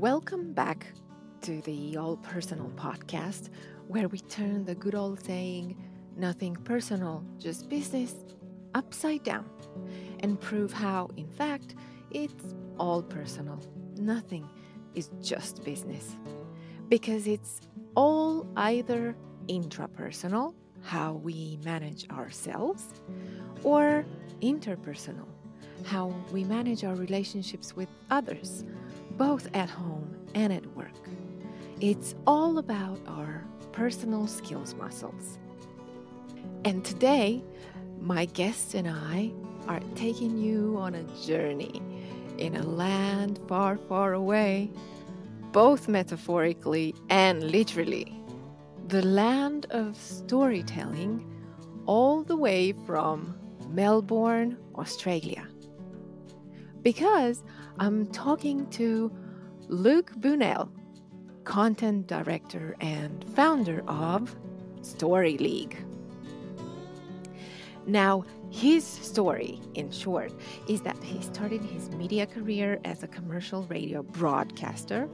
Welcome back to the All Personal podcast, where we turn the good old saying, nothing personal, just business, upside down and prove how, in fact, it's all personal. Nothing is just business. Because it's all either intrapersonal, how we manage ourselves, or interpersonal, how we manage our relationships with others, both at home and at work. It's all about our personal skills muscles. And today, my guest and I are taking you on a journey in a land far, far away, both metaphorically and literally. The land of storytelling, all the way from Melbourne, Australia. Because I'm talking to Luke Bunnell, content director and founder of Story League. Now, his story, in short, is that he started his media career as a commercial radio broadcaster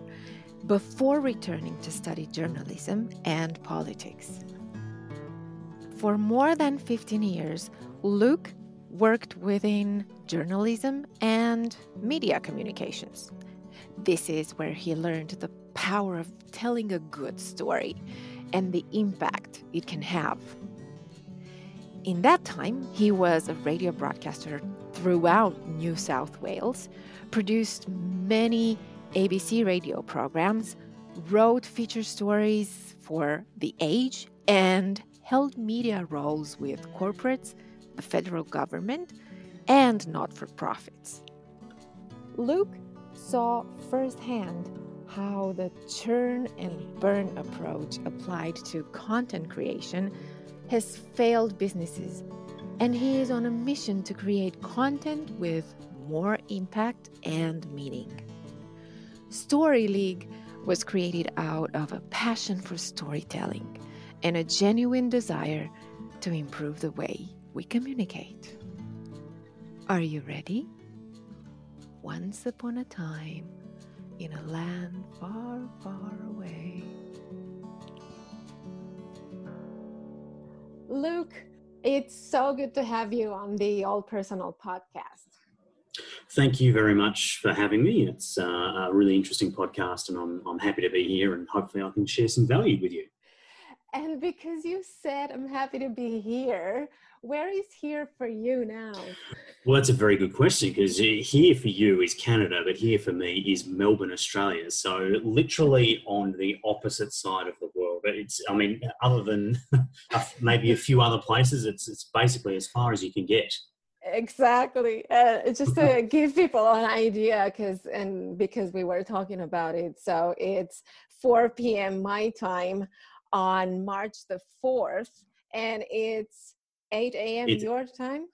before returning to study journalism and politics. For more than 15 years, Luke worked within journalism and media communications. This is where he learned the power of telling a good story and the impact it can have in that time, he was a radio broadcaster throughout New South Wales, produced many ABC radio programs, wrote feature stories for The Age, and held media roles with corporates, the federal government, and not for profits. Luke saw firsthand how the churn and burn approach applied to content creation has failed businesses, and he is on a mission to create content with more impact and meaning. Story League was created out of a passion for storytelling and a genuine desire to improve the way we communicate. Are you ready? Once upon a time, in a land far, far away. Luke, it's so good to have you on the All Personal podcast. Thank you very much for having me. It's uh, a really interesting podcast, and I'm, I'm happy to be here, and hopefully, I can share some value with you. And because you said I'm happy to be here, where is here for you now? Well, that's a very good question because here for you is Canada, but here for me is Melbourne, Australia. So literally on the opposite side of the world. But it's, I mean, other than maybe a few other places, it's it's basically as far as you can get. Exactly. Uh, just to give people an idea, because and because we were talking about it, so it's 4 p.m. my time on March the 4th, and it's 8 a.m. your time?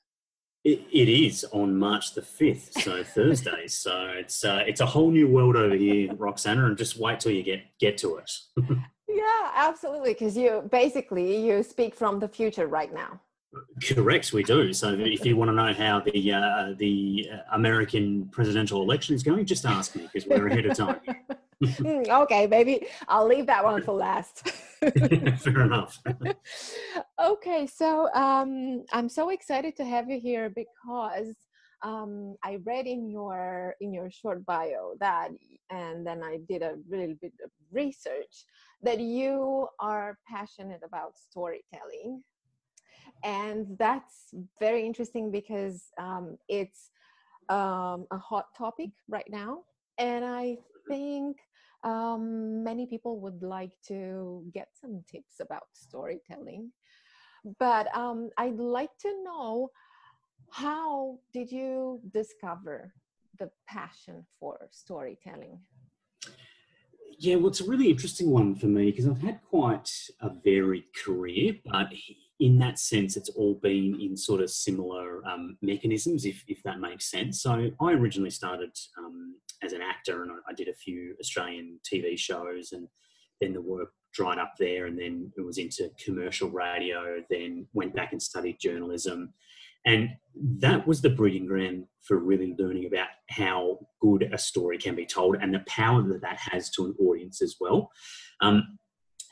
It, it is on March the 5th, so Thursday. So it's uh, it's a whole new world over here, Roxana, and just wait till you get get to it. yeah, absolutely, because you basically you speak from the future right now. Correct, we do. So if you want to know how the uh, the American presidential election is going, just ask me because we're ahead of time. Hmm, okay, maybe I'll leave that one for last. Fair enough. okay, so um, I'm so excited to have you here because um, I read in your in your short bio that, and then I did a little bit of research that you are passionate about storytelling, and that's very interesting because um, it's um, a hot topic right now, and I think um, many people would like to get some tips about storytelling. But um, I'd like to know how did you discover the passion for storytelling? Yeah, well, it's a really interesting one for me because I've had quite a varied career, but in that sense, it's all been in sort of similar um, mechanisms, if, if that makes sense. So I originally started um, as an actor and I did a few Australian TV shows and then the work dried up there and then it was into commercial radio, then went back and studied journalism. And that was the breeding ground for really learning about how good a story can be told and the power that that has to an audience as well. Um,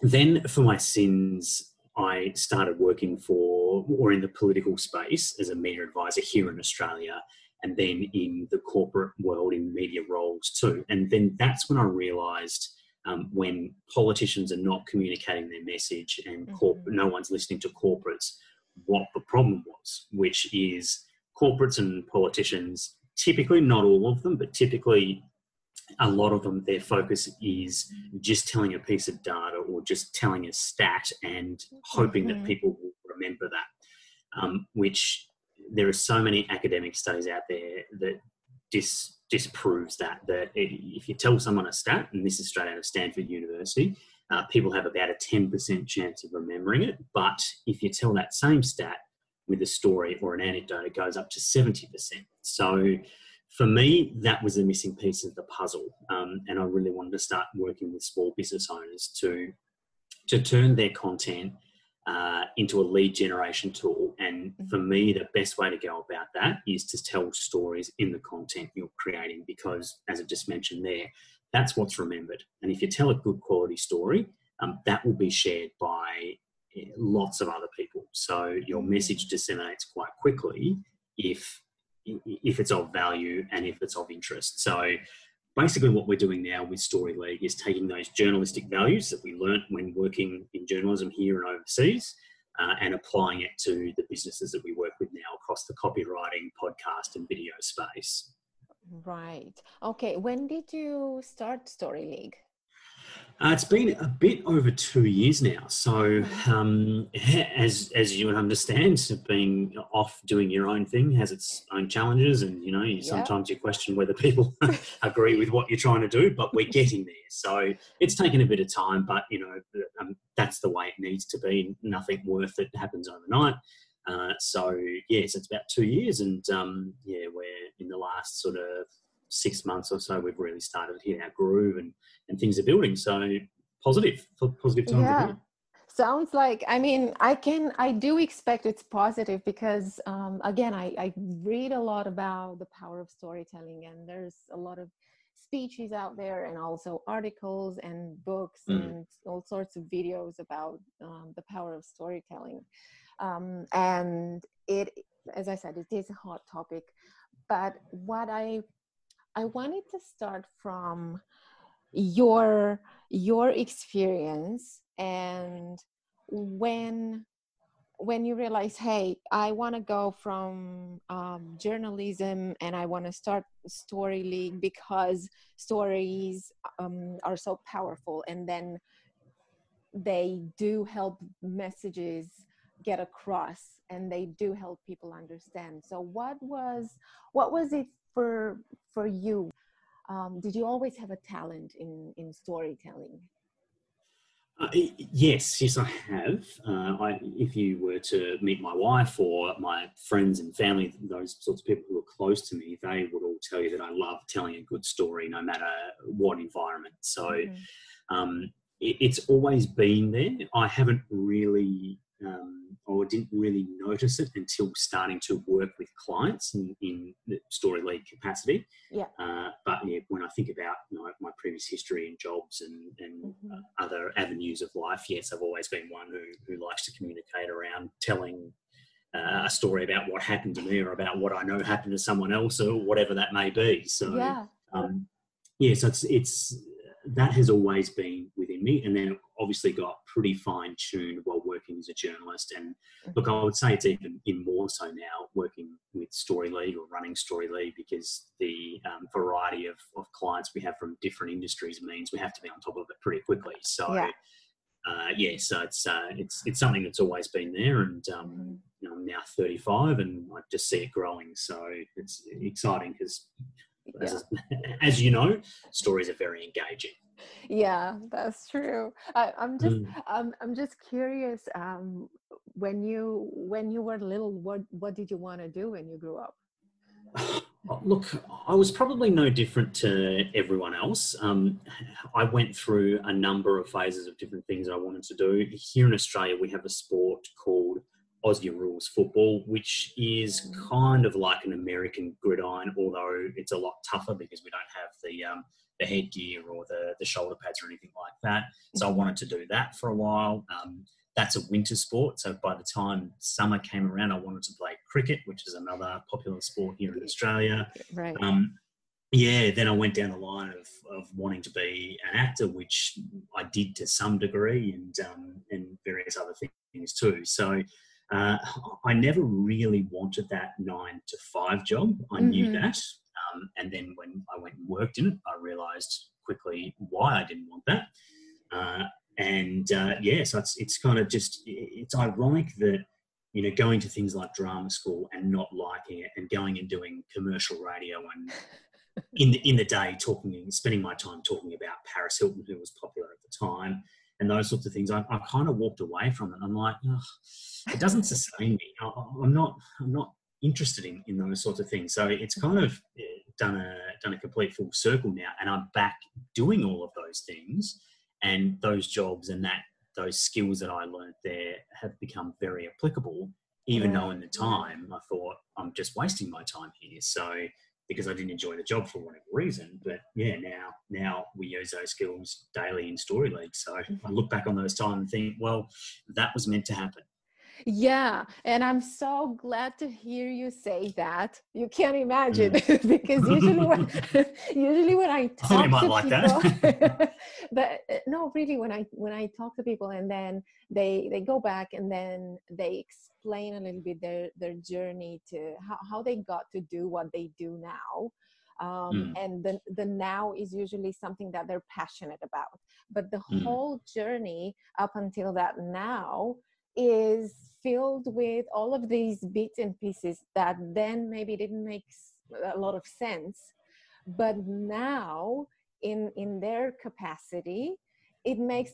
then for my sins, I started working for or in the political space as a media advisor here in Australia and then in the corporate world in media roles too. And then that's when I realized um, when politicians are not communicating their message and mm-hmm. no one's listening to corporates, what the problem was, which is corporates and politicians, typically, not all of them, but typically a lot of them, their focus is just telling a piece of data or just telling a stat and hoping mm-hmm. that people will remember that, um, which there are so many academic studies out there that dis, disproves that, that if you tell someone a stat, and this is straight out of Stanford University, uh, people have about a 10% chance of remembering it. But if you tell that same stat with a story or an anecdote, it goes up to 70%. So for me, that was the missing piece of the puzzle. Um, and I really wanted to start working with small business owners to, to turn their content uh, into a lead generation tool. And for mm-hmm. me, the best way to go about that is to tell stories in the content you're creating because, as I just mentioned there, that's what's remembered. And if you tell a good quality story, um, that will be shared by eh, lots of other people. So your mm-hmm. message disseminates quite quickly if if it's of value and if it's of interest. So basically what we're doing now with Story League is taking those journalistic values that we learnt when working in journalism here and overseas uh, and applying it to the businesses that we work with now across the copywriting, podcast, and video space. Right. Okay. When did you start Story League? Uh, it's been a bit over two years now. So, um, as as you would understand, being off doing your own thing has its own challenges, and you know, you, sometimes you question whether people agree with what you're trying to do. But we're getting there. So it's taken a bit of time, but you know, um, that's the way it needs to be. Nothing worth it happens overnight. Uh, so yes, it's about two years, and um, yeah, we're in the last sort of six months or so, we've really started hitting our groove and, and things are building. So positive, positive time yeah. Sounds like, I mean, I can, I do expect it's positive because, um, again, I, I read a lot about the power of storytelling and there's a lot of speeches out there and also articles and books mm. and all sorts of videos about um, the power of storytelling. Um, and it, as I said, it is a hot topic. But what I I wanted to start from your your experience and when when you realize hey i want to go from um, journalism and i want to start story league because stories um, are so powerful and then they do help messages get across and they do help people understand. So what was what was it for for you um, did you always have a talent in in storytelling uh, yes, yes, I have. Uh, I, if you were to meet my wife or my friends and family, those sorts of people who are close to me, they would all tell you that I love telling a good story, no matter what environment. So mm-hmm. um, it, it's always been there. I haven't really um, or didn't really notice it until starting to work with clients in, in the Story League capacity. Yeah. Uh, but yeah, when I think about you know, my previous history and jobs and, and mm-hmm. uh, other avenues of life, yes, I've always been one who, who likes to communicate around telling uh, a story about what happened to me or about what I know happened to someone else or whatever that may be. So, yeah. Um, yeah, so it's, it's that has always been within me, and then obviously got pretty fine tuned while as a journalist. And look, I would say it's even in more so now working with Story League or running Story League because the um, variety of, of clients we have from different industries means we have to be on top of it pretty quickly. So. Yeah. Uh, yeah, so it's uh, it's it's something that's always been there, and um, you know, I'm now 35, and I just see it growing. So it's exciting because as, as you know, stories are very engaging. Yeah, that's true. I, am just mm. um, I'm just curious. Um, when you when you were little, what what did you want to do when you grew up? Look, I was probably no different to everyone else. Um, I went through a number of phases of different things I wanted to do. Here in Australia, we have a sport called Aussie rules football, which is Mm. kind of like an American gridiron, although it's a lot tougher because we don't have the um, the headgear or the the shoulder pads or anything like that. So I wanted to do that for a while. Um, that's a winter sport, so by the time summer came around, I wanted to play cricket, which is another popular sport here in Australia. Right. Um, yeah, then I went down the line of, of wanting to be an actor, which I did to some degree, and um, and various other things too. So uh, I never really wanted that nine to five job. I knew Mhm. that, um, and then when I went and worked in it, I realised quickly why I didn't want that. Uh, and uh, yeah, so it's it's kind of just it's ironic that you know going to things like drama school and not liking it, and going and doing commercial radio and in the in the day talking spending my time talking about Paris Hilton, who was popular at the time, and those sorts of things. I, I kind of walked away from it. I'm like, "Ugh, it doesn't sustain me. I, I'm not I'm not interested in, in those sorts of things. So it's kind of eh, done a done a complete full circle now, and I'm back doing all of those things, and those jobs and that those skills that I learned there have become very applicable. Even though in the time I thought I'm just wasting my time here. So because I didn't enjoy the job for whatever reason. But yeah, now now we use those skills daily in Story League. So I look back on those times and think, well, that was meant to happen. Yeah, and I'm so glad to hear you say that. You can't imagine because usually when usually when I Mm. I talk might to like people, that. but uh, no, really, when I when I talk to people and then they they go back and then they explain a little bit their their journey to how, how they got to do what they do now. Um, Mm. And the, the now is usually something that they're passionate about. But the Mm. whole journey up until that now is filled with all of these bits and pieces that then maybe didn't make a lot of sense but now in in their capacity it makes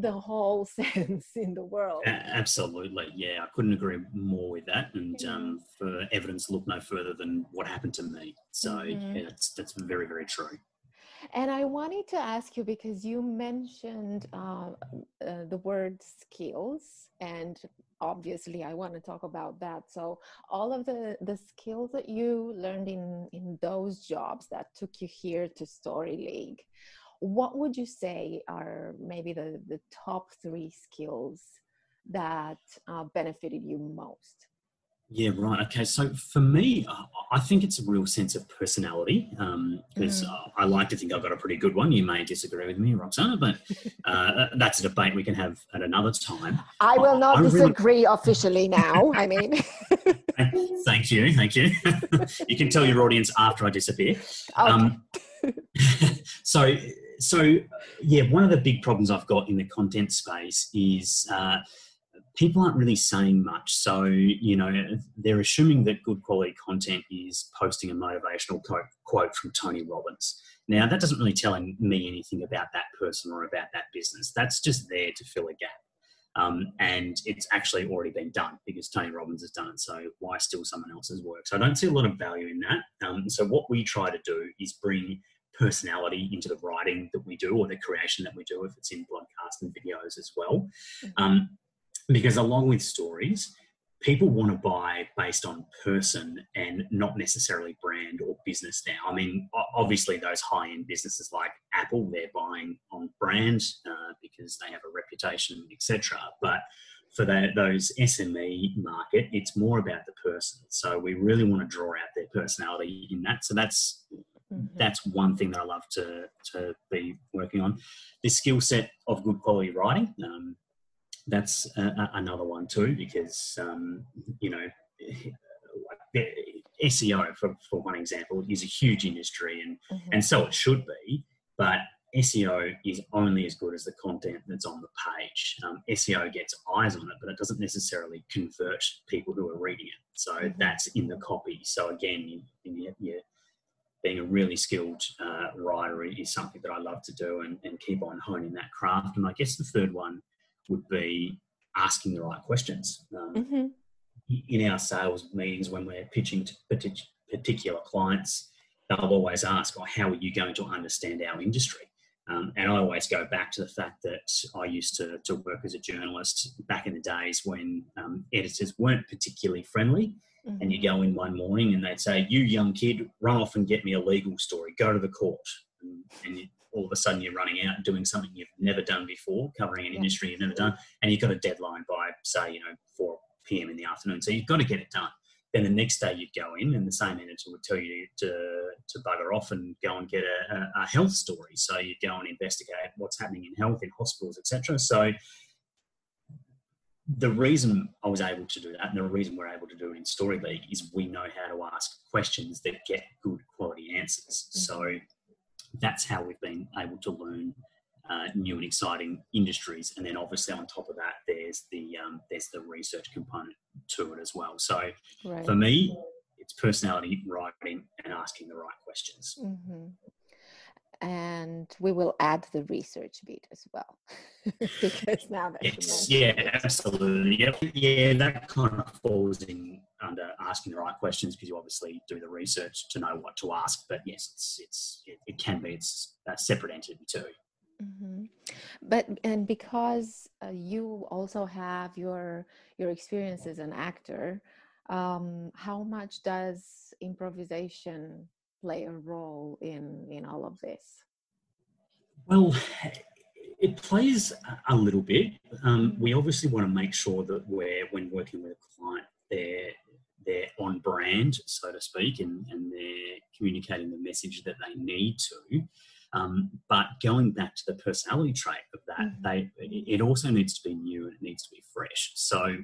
the whole sense in the world Absolutely, yeah, I couldn't agree more with that. And um, for evidence, look no further than what happened to me. So Mhm. yeah, that's that's very very true. And i wanted to ask you because you mentioned uh, uh, the word skills and obviously i want to talk about that. So all of the the skills that you learned in in those jobs that took you here to story league what would you say are maybe the the top three skills that uh, benefited you most Yeah, right. Okay, so for me, I think it's a real sense of personality because Mm. uh, I like to think I've got a pretty good one. You may disagree with me, Roxana, but uh, that's a debate we can have at another time. i will not I really- disagree officially now i mean Thank you, thank you. you can tell your audience after I disappear. okay. Um, so, so yeah, one of the big problems I've got in the content space is uh, people aren't really saying much. So, you know, they're assuming that good quality content is posting a motivational quote, quote from Tony Robbins. Now, that doesn't really tell me anything about that person or about that business. That's just there to fill a gap. Um, and it's actually already been done because Tony Robbins has done it. So why steal someone else's work? So I don't see a lot of value in that. Um, so what we try to do is bring personality into the writing that we do or the creation that we do if it's in broadcast and videos as well. Um, because along with stories, people want to buy based on person and not necessarily brand or business now. I mean, obviously, those high end businesses like Apple, they're buying on brand uh, because they have a reputation, etc. But for that, those SME market, it's more about the person. So we really want to draw out their personality in that. So that's Mhm. that's one thing that I love to to be working on. The skill set of good quality writing. Um, that's another one too, because um, you know, like, SEO for, for one example is a huge industry, and Mhm. and so it should be. But SEO is only as good as the content that's on the page. Um, SEO gets eyes on it, but it doesn't necessarily convert people who are reading it. So Mhm. that's in the copy. So again, you, you being a really skilled uh, writer is something that I love to do and, and keep on honing that craft. And I guess the third one would be asking the right questions. Um, Mhm. In our sales meetings, when we're pitching to partic- particular clients, they'll always ask, oh, how are you going to understand our industry? Um, and I always go back to the fact that I used to, to work as a journalist back in the days when um, editors weren't particularly friendly. Mm-hmm. And you go in one morning and they'd say, You young kid, run off and get me a legal story, go to the court. And, and you, all of a sudden you're running out and doing something you've never done before, covering an yeah. industry you've never done, and you've got a deadline by, say, you know, 4 p.m. in the afternoon. So you've got to get it done. Then the next day you'd go in, and the same editor would tell you to, to bugger off and go and get a, a, a health story. So you'd go and investigate what's happening in health in hospitals, etc. So the reason I was able to do that, and the reason we're able to do it in Story League, is we know how to ask questions that get good quality answers. Mm-hmm. So that's how we've been able to learn uh, new and exciting industries. And then obviously on top of that, there's the um, there's the research component to it as well. So right. for me, it's personality, writing, and asking the right questions. Mm-hmm. And we will add the research bit as well, because now that yes, yeah, absolutely, yeah, yeah, that kind of falls in under asking the right questions because you obviously do the research to know what to ask. But yes, it's it's it, it can be it's a separate entity too. Mm-hmm. But and because uh, you also have your your experience as an actor, um, how much does improvisation play a role in in all of this? Well, it plays a little bit. Um, we obviously want to make sure that we're when working with a client, they're they're on brand, so to speak, and, and they're communicating the message that they need to. Um, but going back to the personality trait of that, mm-hmm. they it also needs to be new and it needs to be fresh. So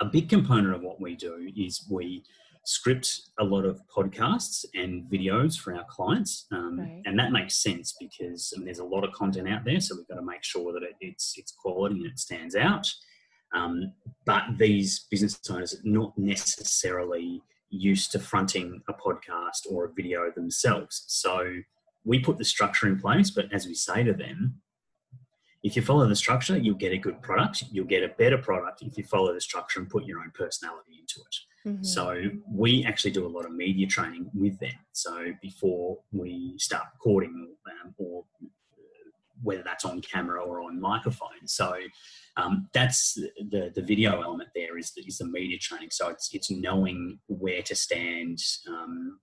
a big component of what we do is we script a lot of podcasts and videos for our clients, um, right. and that makes sense because I mean, there's a lot of content out there, so we've got to make sure that it, it's it's quality and it stands out. Um, but these business owners are not necessarily used to fronting a podcast or a video themselves, so we put the structure in place, but as we say to them, if you follow the structure, you'll get a good product. You'll get a better product if you follow the structure and put your own personality into it. Mm-hmm. So we actually do a lot of media training with them. So before we start recording, um, or whether that's on camera or on microphone. So um, that's the the video element. There is the, is the media training. So it's it's knowing where to stand. Um,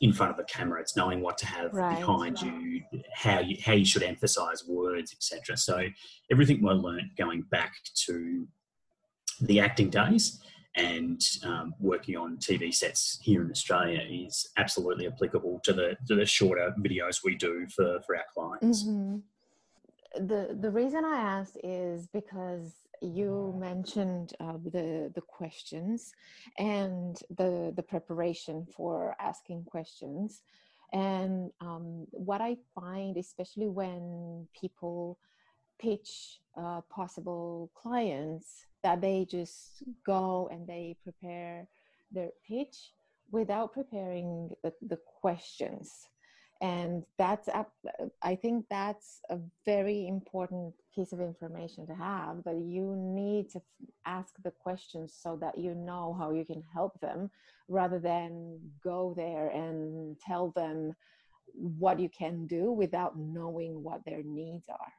in front of a camera. It's knowing what to have right. behind you, how you how you should emphasize words, etc. So everything we learned going back to the acting days and um, working on TV sets here in Australia is absolutely applicable to the to the shorter videos we do for for our clients. Mm-hmm. The the reason I asked is because you mentioned uh, the the questions and the the preparation for asking questions and um, what i find especially when people pitch uh, possible clients that they just go and they prepare their pitch without preparing the, the questions. And that's i think that's a very important piece of information to have that you need to ask the questions so that you know how you can help them rather than go there and tell them what you can do without knowing what their needs are.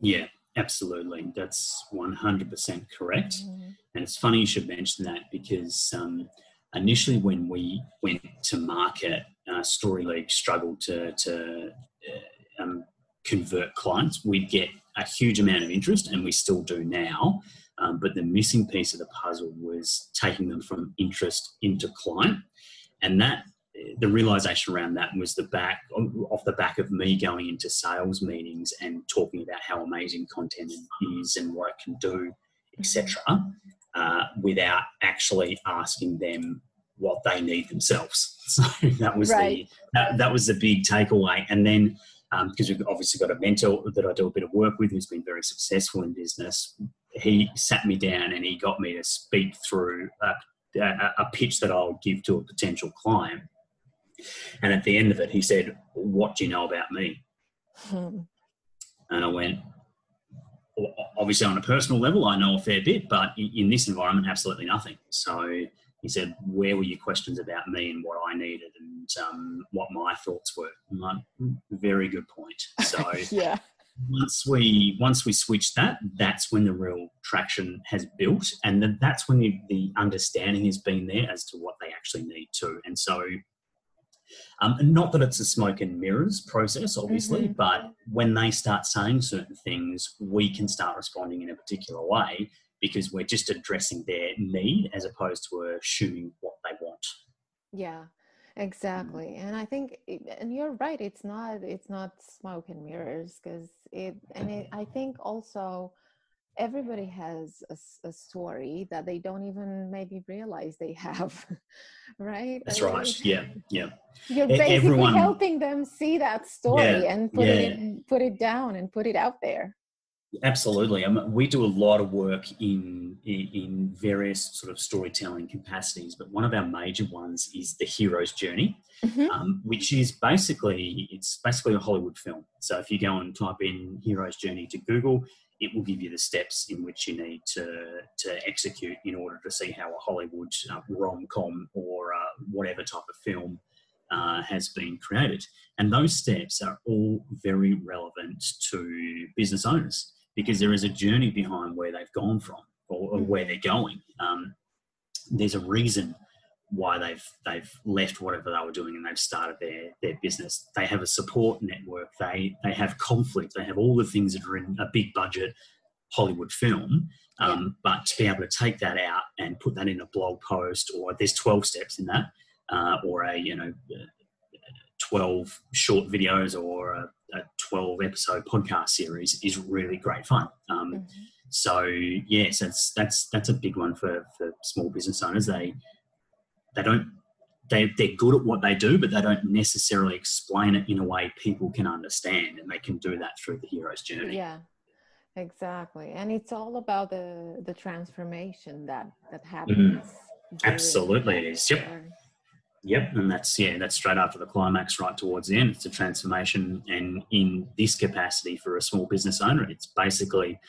Yeah absolutely that's 100% correct mm-hmm. and it's funny you should mention that because um, initially when we went to market uh, Story League struggled to, to uh, um, convert clients. We'd get a huge amount of interest, and we still do now. Um, but the missing piece of the puzzle was taking them from interest into client, and that the realization around that was the back off the back of me going into sales meetings and talking about how amazing content is and what it can do, etc. Uh, without actually asking them what they need themselves. So that was right. the that, that, was the big takeaway. And then because um, we've obviously got a mentor that I do a bit of work with who's been very successful in business, he sat me down and he got me to speak through a, a, a pitch that I'll give to a potential client. And at the end of it, he said, "What do you know about me?" Hmm. And I went, obviously on a personal level, I know a fair bit, but in this environment, absolutely nothing. So he said, Where were your questions about me and what I needed? And um, what my thoughts were. Like, very good point. So yeah. Once we once we switch that, that's when the real traction has built, and then that's when the, the understanding has been there as to what they actually need to. And so, um, not that it's a smoke and mirrors process, obviously, mm-hmm. but when they start saying certain things, we can start responding in a particular way because we're just addressing their need as opposed to assuming what they want. Yeah, exactly. And I think, and you're right. It's not. It's not smoke and mirrors because it. And it, I think also everybody has a, a, story that they don't even maybe realize they have right that's I mean, right yeah yeah you're basically Everyone, helping them see that story yeah, and put yeah. it put it down and put it out there Absolutely. I mean, we do a lot of work in, in various sort of storytelling capacities, but one of our major ones is the hero's journey, mm-hmm. um, which is basically it's basically a Hollywood film. So if you go and type in hero's journey to Google, it will give you the steps in which you need to to execute in order to see how a Hollywood uh, rom com or uh, whatever type of film uh, has been created. And those steps are all very relevant to business owners because there is a journey behind where they've gone from or, or where they're going. Um, there's a reason why they've they've left whatever they were doing and they've started their their business. They have a support network. They they have conflict. They have all the things that are in a big budget Hollywood film. Um, yeah. But to be able to take that out and put that in a blog post, or there's 12 steps in that, uh, or a you know 12 short videos or a, a 12 episode podcast series is really great fun. Um, mm-hmm. So yes, that's that's that's a big one for, for small business owners. They they don't they they're good at what they do, but they don't necessarily explain it in a way people can understand, and they can do that through the hero's journey. Yeah, exactly. And it's all about the the transformation that that happens. Mm. Absolutely, it is. Yep. Yep, and that's yeah, that's straight after the climax, right towards the end. It's a transformation, and in this capacity for a small business owner, it's basically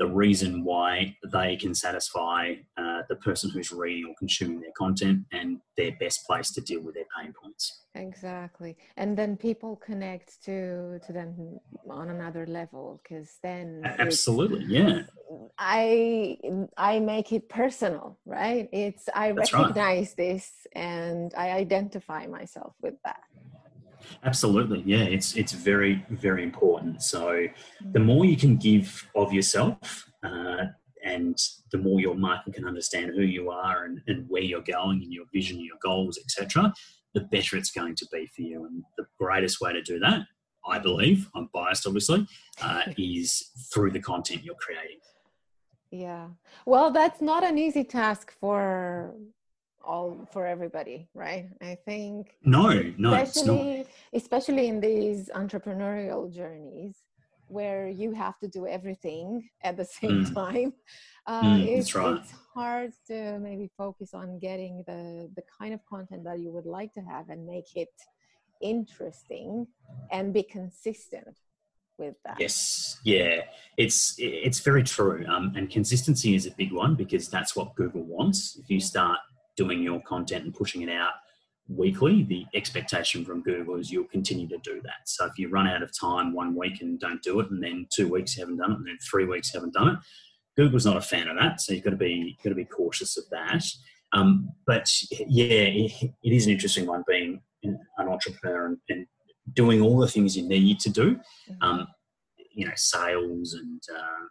the reason why they can satisfy uh, the person who's reading or consuming their content and their best place to deal with their pain points. Exactly. And then people connect to to them on another level because then absolutely yeah. I i make it personal right? It's i That's recognize right. this and i identify myself with that Absolutely, yeah. It's it's very very important. So the more you can give of yourself, uh, and the more your market can understand who you are and, and where you're going and your vision, your goals, etc., the better it's going to be for you. And the greatest way to do that, I believe, I'm biased obviously, uh, is through the content you're creating. Yeah. Well, that's not an easy task for all for everybody right? I think no no especially especially in these entrepreneurial journeys where you have to do everything at the same mm. time uh, mm, it's, right. it's hard to maybe focus on getting the the kind of content that you would like to have and make it interesting and be consistent with that. Yes. Yeah. It's it's very true um, and consistency is a big one because that's what google wants. If you start doing your content and pushing it out weekly, the expectation from Google is you'll continue to do that. So if you run out of time one week and don't do it, and then two weeks haven't done it, and then three weeks haven't done it, Google's not a fan of that. So you've got to be got to be cautious of that. Um, but yeah, it, it is an interesting one being an entrepreneur and, and, doing all the things you need to do. Um, you know, sales and uh,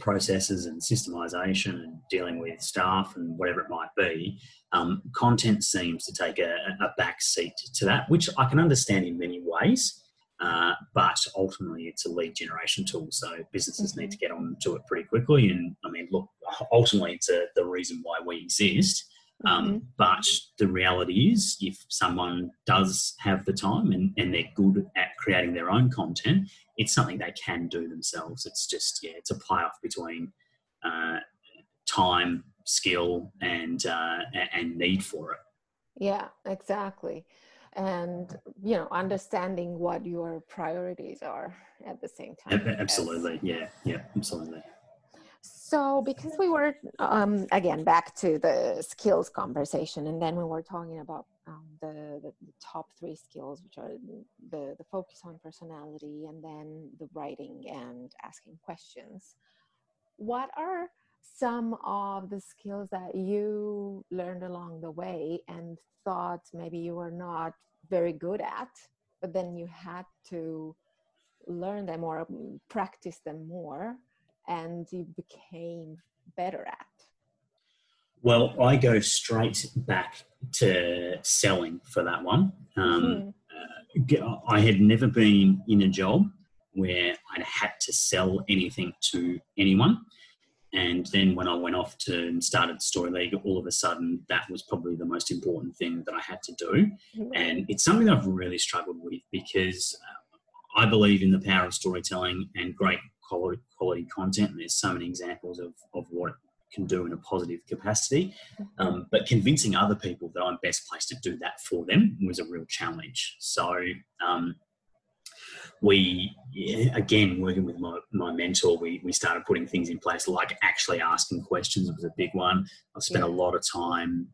processes and systemization and dealing with staff and whatever it might be, um, content seems to take a, a back seat to that, which I can understand in many ways. Uh, but ultimately, it's a lead generation tool, so businesses mm-hmm. need to get onto it pretty quickly. And I mean, look, ultimately, it's a, the reason why we exist. Um, mm-hmm. But the reality is, if someone does have the time and, and they're good at creating their own content, it's something they can do themselves. It's just, yeah, it's a play off between uh, time, skill, and, uh, and need for it. Yeah, exactly. And, you know, understanding what your priorities are at the same time. Absolutely. Yeah. Yeah. Absolutely. So, because we were um, again back to the skills conversation, and then we were talking about um, the, the, the top three skills, which are the the focus on personality, and then the writing and asking questions. What are some of the skills that you learned along the way and thought maybe you were not very good at, but then you had to learn them or practice them more and you became better at? Well, I go straight back to selling for that one. Um, uh, I had never been in a job where I'd had to sell anything to anyone. And then when I went off to and started Story League, all of a sudden that was probably the most important thing that I had to do. Mm-hmm. And it's something I've really struggled with because uh, I believe in the power of storytelling and great quality, quality content. And there's so many examples of, of what it can do in a positive capacity. Mm-hmm. Um, but convincing other people that I'm best placed to do that for them was a real challenge. So um, we again working with my, my mentor we, we started putting things in place like actually asking questions was a big one i've spent yeah. a lot of time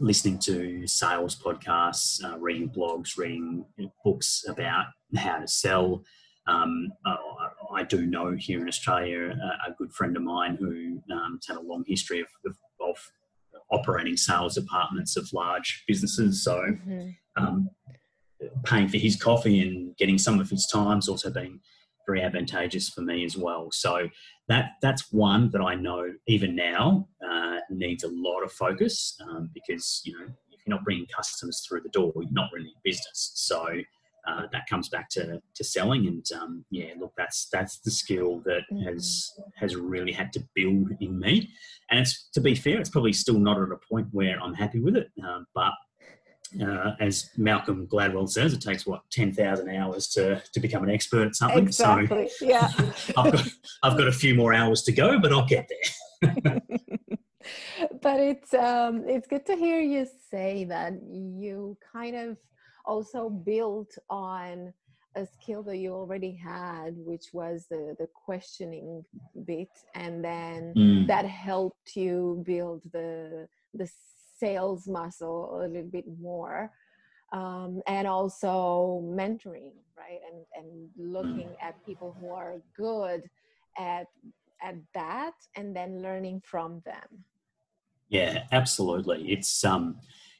listening to sales podcasts uh, reading blogs reading books about how to sell um, uh, I do know here in Australia a, a good friend of mine who um, has had a long history of, of, of, operating sales departments of large businesses. So mm-hmm. um, paying for his coffee and getting some of his time time's also been very advantageous for me as well. So that that's one that I know even now uh, needs a lot of focus um, because you know if you're not bringing customers through the door, you're not really in business. So uh, that comes back to, to selling and um, yeah look that's that's the skill that has has really had to build in me and it's to be fair it's probably still not at a point where i'm happy with it uh, but uh, as Malcolm Gladwell says, it takes what ten thousand hours to to become an expert at something. Exactly. So yeah. I've got I've got a few more hours to go, but I'll get there. but it's um, it's good to hear you say that you kind of also built on a skill that you already had, which was the the questioning bit, and then mm. that helped you build the the sales muscle a little bit more um, and also mentoring right and and looking mm. at people who are good at at that and then learning from them yeah absolutely it's um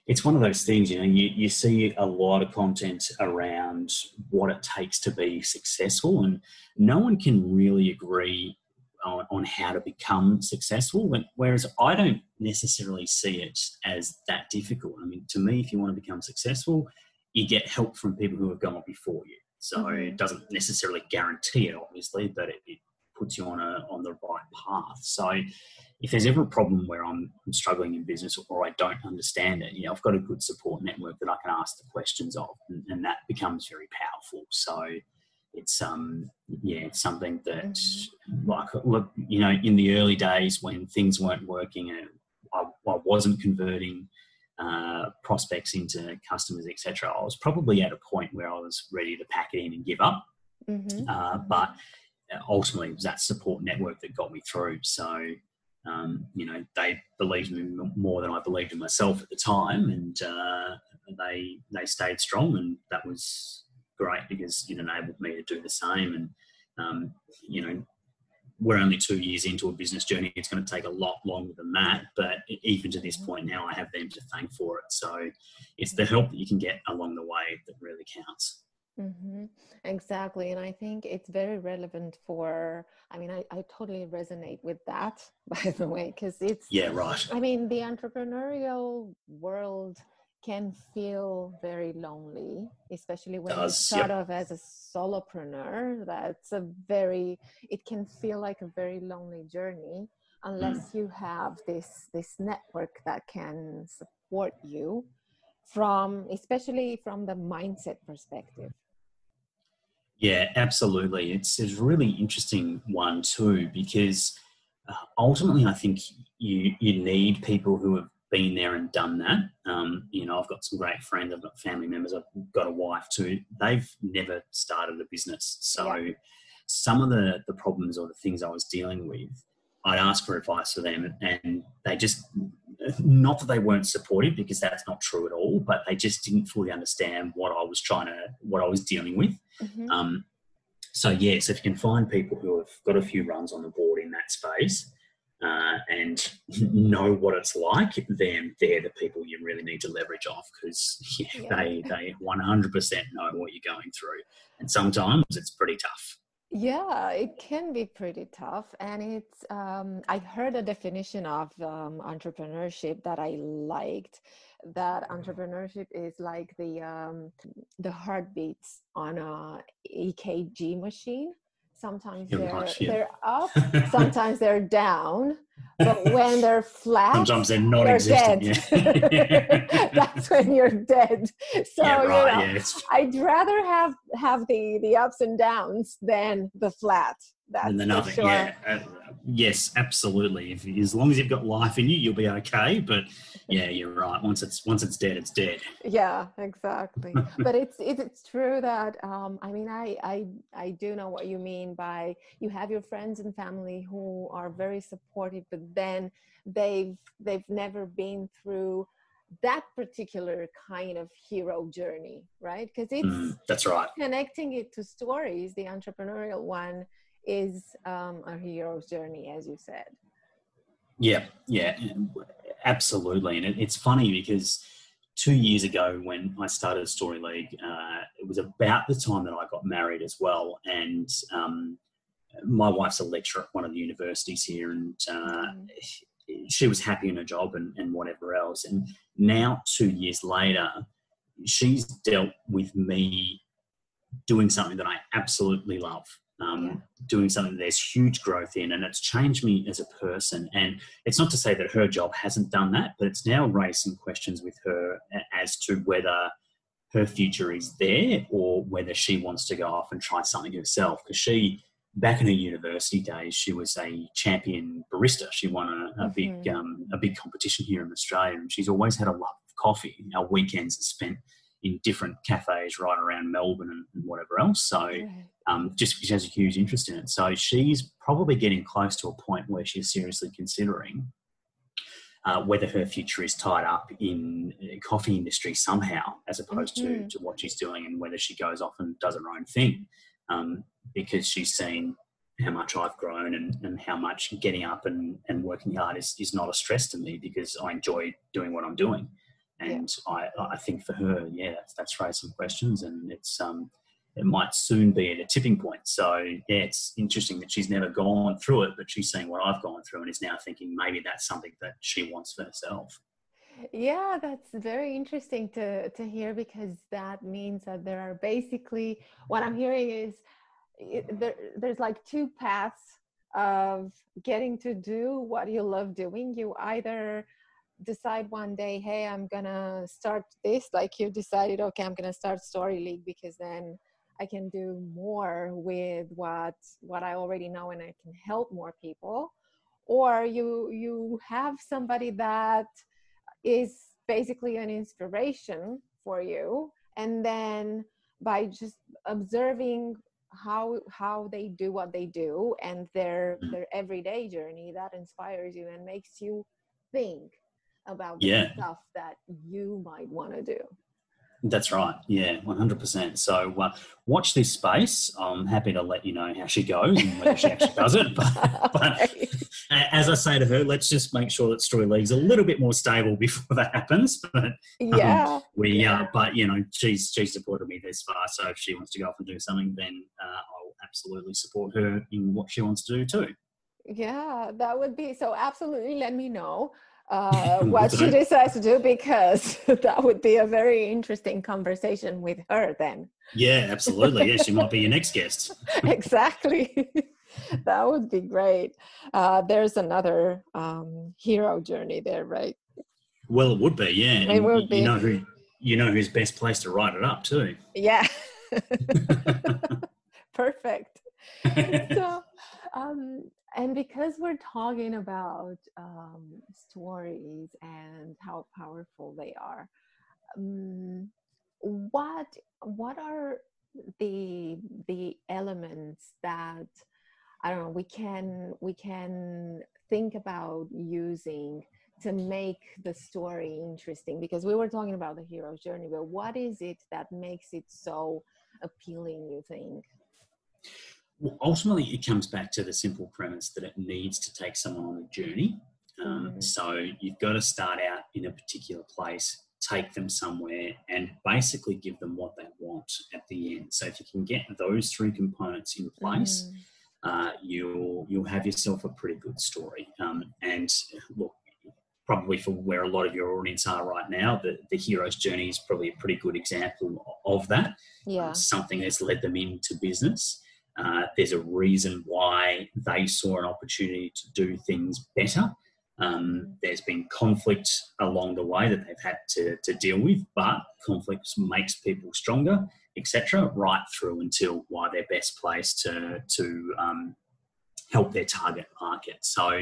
it's one of those things you know you, you see a lot of content around what it takes to be successful and no one can really agree on, on how to become successful. Whereas I don't necessarily see it as that difficult. I mean, to me, if you want to become successful, you get help from people who have gone before you. So mm-hmm. it doesn't necessarily guarantee it, obviously, but it, it puts you on a on the right path. So if there's ever a problem where I'm, I'm, struggling in business or I don't understand it, you know, I've got a good support network that I can ask the questions of, and, and that becomes very powerful. So it's um yeah it's something that mm-hmm. like look you know in the early days when things weren't working and I, I wasn't converting uh, prospects into customers etc I was probably at a point where I was ready to pack it in and give up mm-hmm. uh, but ultimately it was that support network that got me through so um, you know they believed in me more than I believed in myself at the time and uh, they they stayed strong and that was great because it enabled me to do the same. And, um, you know, we're only two years into a business journey. It's going to take a lot longer than that. But even to this point now, I have them to thank for it. So it's the help that you can get along the way that really counts. Mm-hmm. Exactly. And I think it's very relevant for, I mean, I, I totally resonate with that, by the way, because it's, yeah, right. I mean, the entrepreneurial world can feel very lonely, especially when you start off as a solopreneur. That's a very, it can feel like a very lonely journey unless mm. you have this this network that can support you from, especially from the mindset perspective. Yeah, absolutely. It's, it's a really interesting one too because uh, ultimately, I think you you need people who have been there and done that. Um, you know, I've got some great friends, I've got family members, I've got a wife too. They've never started a business. So yeah. some of the, the problems or the things I was dealing with, I'd ask for advice for them, and they just not that they weren't supportive because that's not true at all, but they just didn't fully understand what I was trying to, what I was dealing with. Mm-hmm. Um, so yes, if you can find people who have got a few runs on the board in that space uh, and know what it's like, then they're the people you really need to leverage off because yeah, yeah. they they 100% know what you're going through, and sometimes it's pretty tough. Yeah, it can be pretty tough. And it's, um, I heard a definition of um, entrepreneurship that I liked that entrepreneurship is like the um, the heartbeats on a EKG machine. Sometimes they're they're up, sometimes they're down, but when they're flat, sometimes they're not existent. Yeah. That's when you're dead. So yeah, right, you know, yeah, I'd rather have have the the ups and downs than the flat. That's and the nothing. Sure. Yeah, uh, yes, absolutely. If, as long as you've got life in you, you'll be okay. But yeah, you're right. Once it's once it's dead, it's dead. Yeah, exactly. but it's it's true that um, I mean I I I do know what you mean by you have your friends and family who are very supportive, but then they've they've never been through that particular kind of hero journey, right? Because it's mm, that's right. Connecting it to stories, the entrepreneurial one is um, a hero's journey, as you said. Yeah, yeah, absolutely. And it, it's funny because two years ago when I started Story League, uh, it was about the time that I got married as well. And um, my wife's a lecturer at one of the universities here, and uh, mm. she was happy in her job and, and whatever else. And now, two years later, she's dealt with me doing something that I absolutely love um, yeah. doing something there's huge growth in, and it's changed me as a person. And it's not to say that her job hasn't done that, but it's now raised some questions with her as to whether her future is there or whether she wants to go off and try something herself. Because she, back in her university days, she was a champion barista. She won a, a mm-hmm. big um, a big competition here in Australia, and she's always had a love of coffee. Our weekends are spent in different cafes right around Melbourne and, and whatever else. So um, just because she has a huge interest in it. So she's probably getting close to a point where she's seriously considering uh, whether her future is tied up in coffee industry somehow, as opposed mm-hmm. to, to what she's doing, and whether she goes off and does her own thing, um, because she's seen how much I've grown and, and how much getting up and, and working hard is, is not a stress to me because I enjoy doing what I'm doing. And yeah. I, I think for her, yeah, that's, that's raised some questions, and it's um, it might soon be at a tipping point. So yeah, it's interesting that she's never gone through it, but she's seeing what I've gone through and is now thinking maybe that's something that she wants for herself. Yeah, that's very interesting to to hear because that means that there are basically what I'm hearing is it, there, there's like two paths of getting to do what you love doing. You either decide one day, hey, I'm gonna start this, like you decided, okay, I'm gonna start Story League because then I can do more with what what I already know and I can help more people. Or you you have somebody that is basically an inspiration for you and then by just observing how how they do what they do and their mm. their everyday journey that inspires you and makes you think about yeah. the stuff that you might want to do. That's right. Yeah, 100%. So uh, watch this space. I'm happy to let you know how she goes and whether she actually does it. But, but as I say to her, let's just make sure that Story League's a little bit more stable before that happens. But um, yeah, we, yeah. Uh, but you know, she's, she's supported me this far. So if she wants to go off and do something, then uh, I'll absolutely support her in what she wants to do too. Yeah, that would be so. Absolutely, let me know uh, what she decides to do because that would be a very interesting conversation with her then. Yeah, absolutely. Yeah, she might be your next guest. exactly. that would be great. Uh, there's another um, hero journey there, right? Well, it would be, yeah. It would be. You know who you know who's best place to write it up too. Yeah. Perfect. so, um, and because we're talking about um, stories and how powerful they are um, what what are the the elements that I don't know, we can we can think about using to make the story interesting? Because we were talking about the hero's journey but what is it that makes it so appealing you think well, ultimately it comes back to the simple premise that it needs to take someone on a journey um, mm. so you've got to start out in a particular place take them somewhere and basically give them what they want at the end so if you can get those three components in place mm. uh, you'll you'll have yourself a pretty good story um, and look probably for where a lot of your audience are right now, the, the hero's journey is probably a pretty good example of that. Yeah. Uh, something that's led them into business. Uh, there's a reason why they saw an opportunity to do things better. Um, there's been conflict along the way that they've had to, to deal with, but conflict makes people stronger, etc., right through until why they're best placed to, to um, help their target market. So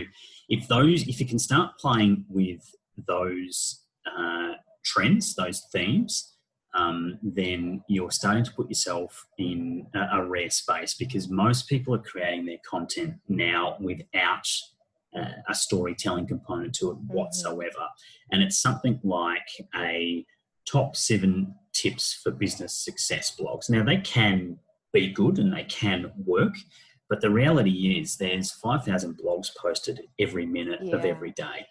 if those, if you can start playing with those uh, trends, those themes, um, then you're starting to put yourself in a, a, rare space because most people are creating their content now without uh, a storytelling component to it mm-hmm. whatsoever. And it's something like a top seven tips for business success blogs. Now, they can be good and they can work, but the reality is, there's 5,000 blogs posted every minute yeah. of every day.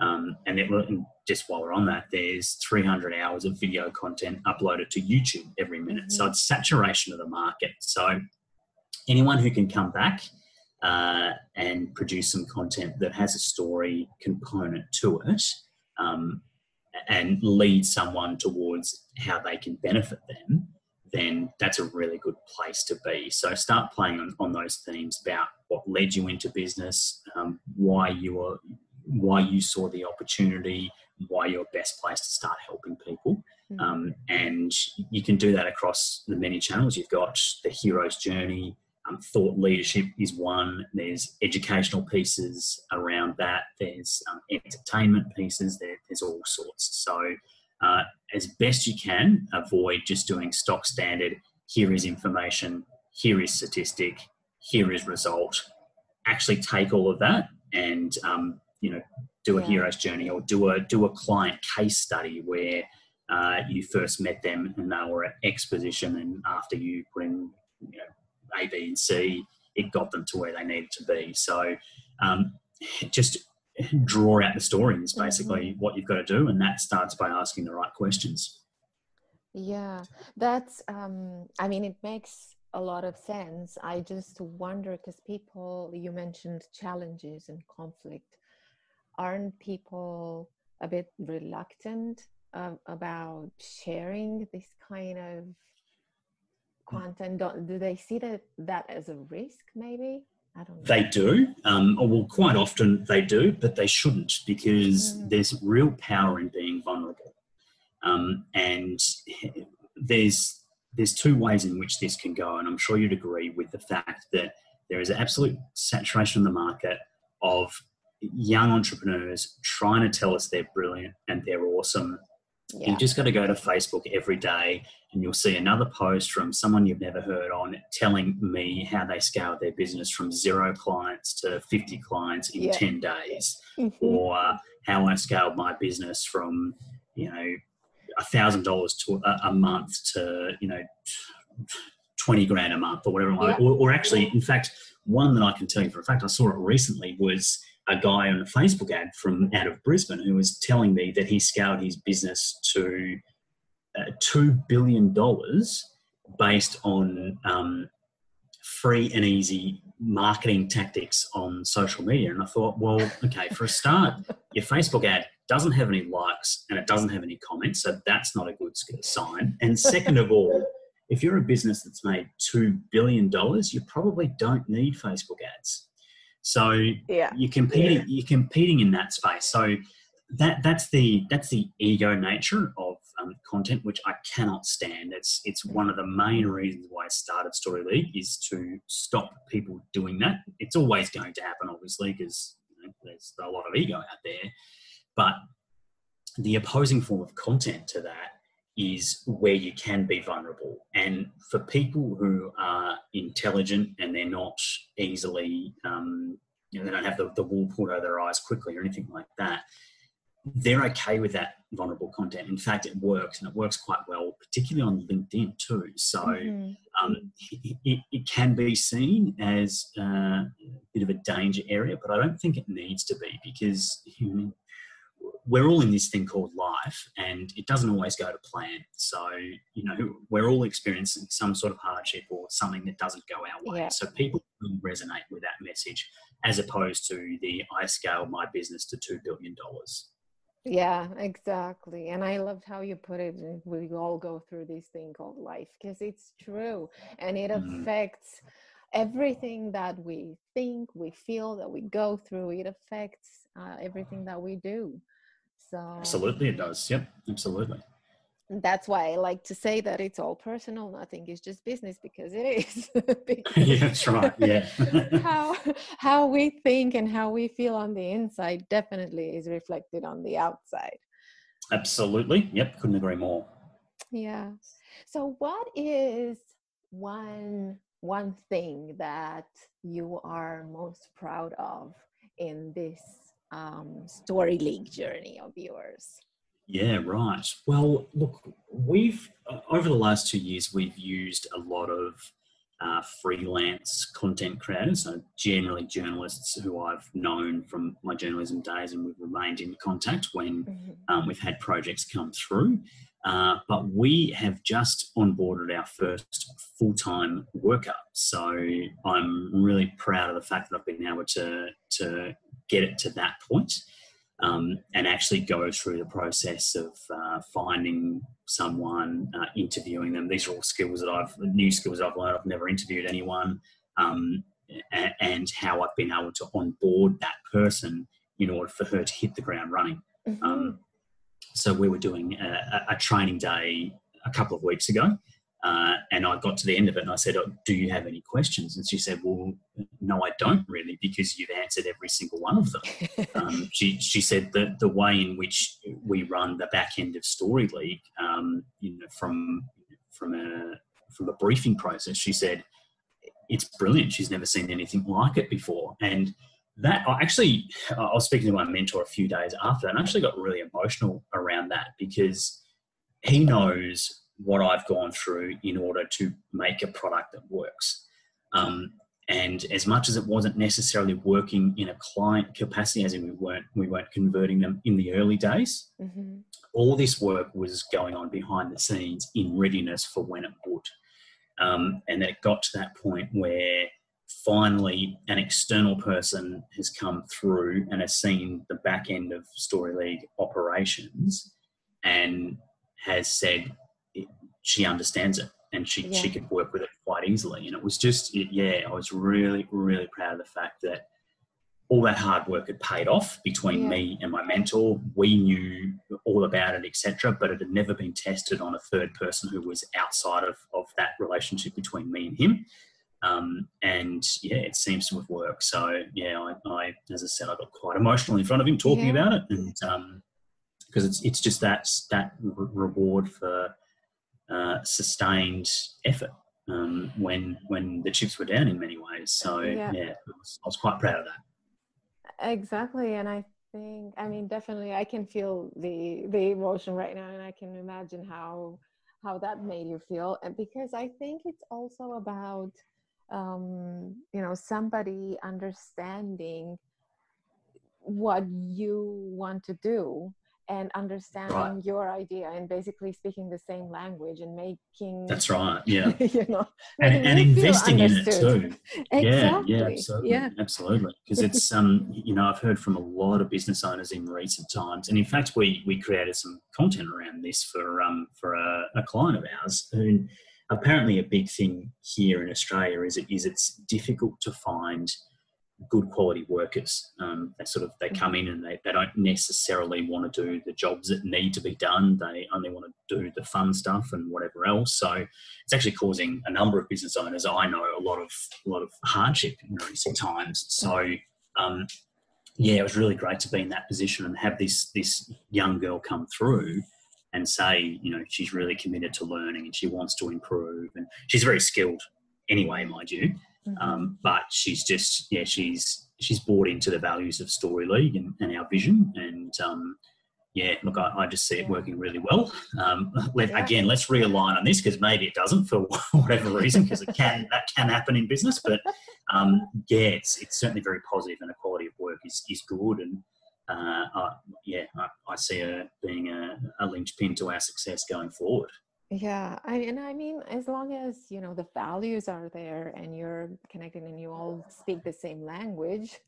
Um, and, it, and, just while we're on that, there's 300 hours of video content uploaded to YouTube every minute. Mm-hmm. So it's saturation of the market. So anyone who can come back uh, and produce some content that has a story component to it um, and lead someone towards how they can benefit them then that's a really good place to be. So start playing on, on those themes about what led you into business, um, why you were, why you saw the opportunity, why you're best placed to start helping people. Mm-hmm. Um, and you can do that across the many channels. You've got the hero's journey. Um, thought leadership is one. There's educational pieces around that. There's um, entertainment pieces. There, there's all sorts. So uh, as best you can, avoid just doing stock standard. Here is information. Here is statistic. Here is result. Actually, take all of that and um, you know do a yeah. hero's journey or do a do a client case study where uh, you first met them and they were at X position, and after you put in you know A, B, and C, it got them to where they needed to be. So um, just draw out the story is basically mm-hmm. what you've got to do and that starts by asking the right questions yeah that's um i mean it makes a lot of sense i just wonder because people you mentioned challenges and conflict aren't people a bit reluctant about sharing this kind of content Don't, do they see that that as a risk maybe I don't they do, um, well, quite often they do, but they shouldn't because mm. there's real power in being vulnerable. Um, and there's there's two ways in which this can go, and I'm sure you'd agree with the fact that there is absolute saturation in the market of young entrepreneurs trying to tell us they're brilliant and they're awesome yeah. You just got to go to Facebook every day and you'll see another post from someone you've never heard on telling me how they scaled their business from zero clients to 50 clients in yeah. 10 days mm-hmm. or uh, how I scaled my business from, you know, a thousand dollars to a, a, month to, you know, 20 grand a month or whatever. Yeah. Or, or actually, in fact, one that I can tell you for a fact, I saw it recently was a guy on a Facebook ad from out of Brisbane who was telling me that he scaled his business to uh, two billion dollars based on um, free and easy marketing tactics on social media. And I thought, well, okay, for a start, your Facebook ad doesn't have any likes and it doesn't have any comments, so that's not a good sign. And second of all, if you're a business that's made $2 billion, you probably don't need Facebook ads. So yeah. you're competing. Yeah. You're competing in that space. So that that's the that's the ego nature of um, content, which I cannot stand. It's it's one of the main reasons why I started Story League is to stop people doing that. It's always going to happen, obviously, because you know, there's a lot of ego out there. But the opposing form of content to that is where you can be vulnerable. And for people who are intelligent and they're not easily, um, you know, they don't have the, the wool pulled over their eyes quickly or anything like that, they're okay with that vulnerable content. In fact, it works and it works quite well, particularly on LinkedIn too. So mm-hmm. um, it, it, can be seen as uh, a bit of a danger area, but I don't think it needs to be because you know, we're all in this thing called life and it doesn't always go to plan. So, you know, we're all experiencing some sort of hardship or something that doesn't go our way. Yeah. So people will resonate with that message as opposed to the I scale my business to $2 billion. Yeah, exactly. And I loved how you put it. We all go through this thing called life because it's true and it mm-hmm. affects everything that we think, we feel, that we go through. It affects uh, everything that we do. So, absolutely, it does. Yep, absolutely that's why I like to say that it's all personal. Nothing is just business because it is. yeah, that's right. Yeah. how how we think and how we feel on the inside definitely is reflected on the outside. Absolutely. Yep. Couldn't agree more. Yeah. So, what is one one thing that you are most proud of in this um, story league journey of yours? Yeah, right. Well, look, we've uh, over the last two years we've used a lot of uh, freelance content creators, so generally journalists who I've known from my journalism days, and we've remained in contact when mm-hmm. um, we've had projects come through. Uh, but we have just onboarded our first full time worker. So I'm really proud of the fact that I've been able to, to get it to that point um, and actually go through the process of uh, finding someone, uh, interviewing them. These are all skills that I've, new skills I've learned. I've never interviewed anyone, um, and, and, how I've been able to onboard that person in order for her to hit the ground running. Mm-hmm. Um, so we were doing a, a, training day a couple of weeks ago, uh, and I got to the end of it and I said, oh, Do you have any questions? And she said, Well, no, I don't really, because you've answered every single one of them. um, she, she said that the way in which we run the back end of Story League, um, you know, from, from, a, from a briefing process, she said, It's brilliant. She's never seen anything like it before. And that I actually, I was speaking to my mentor a few days after, and I actually got really emotional around that because he knows what I've gone through in order to make a product that works. Um, and as much as it wasn't necessarily working in a client capacity, as in we weren't we weren't converting them in the early days, mm-hmm. all this work was going on behind the scenes in readiness for when it would. Um, and then it got to that point where finally an external person has come through and has seen the back end of Story League operations and has said, she understands it and she, yeah. she could work with it quite easily. And it was just, it, yeah, I was really, really proud of the fact that all that hard work had paid off between yeah. me and my mentor. We knew all about it, etc., but it had never been tested on a third person who was outside of, of that relationship between me and him. Um, and yeah, it seems to have worked. So yeah, I, I, as I said, I got quite emotional in front of him talking yeah. about it, and because um, it's it's just that that reward for uh, sustained effort um, when when the chips were down in many ways. So yeah, yeah I, was, I was quite proud of that. Exactly, and I think I mean definitely I can feel the the emotion right now, and I can imagine how how that made you feel. And because I think it's also about um, you know somebody understanding what you want to do and understanding right. your idea and basically speaking the same language and making that's right yeah you know and, and investing in it too exactly. yeah yeah absolutely yeah. absolutely because it's um you know i've heard from a lot of business owners in recent times and in fact we we created some content around this for um for a, a client of ours and apparently a big thing here in australia is it is it's difficult to find good quality workers. Um, they sort of they come in and they, they don't necessarily want to do the jobs that need to be done. They only want to do the fun stuff and whatever else. So it's actually causing a number of business owners I know a lot of a lot of hardship in recent times. So um, yeah, it was really great to be in that position and have this this young girl come through and say, you know, she's really committed to learning and she wants to improve, and she's very skilled anyway, mind you. Mm-hmm. Um, but she's just, yeah, she's she's bought into the values of Story League and, and our vision, and um, yeah, look, I, I, just see it working really well. Um, let, yeah. Again, let's realign on this because maybe it doesn't for whatever reason, because it can that can happen in business. But um, yeah, it's it's certainly very positive, and the quality of work is is good, and uh, I, yeah, I, I, see her being a, a linchpin to our success going forward. Yeah, I, and I mean, as long as you know the values are there and you're connected and you all speak the same language,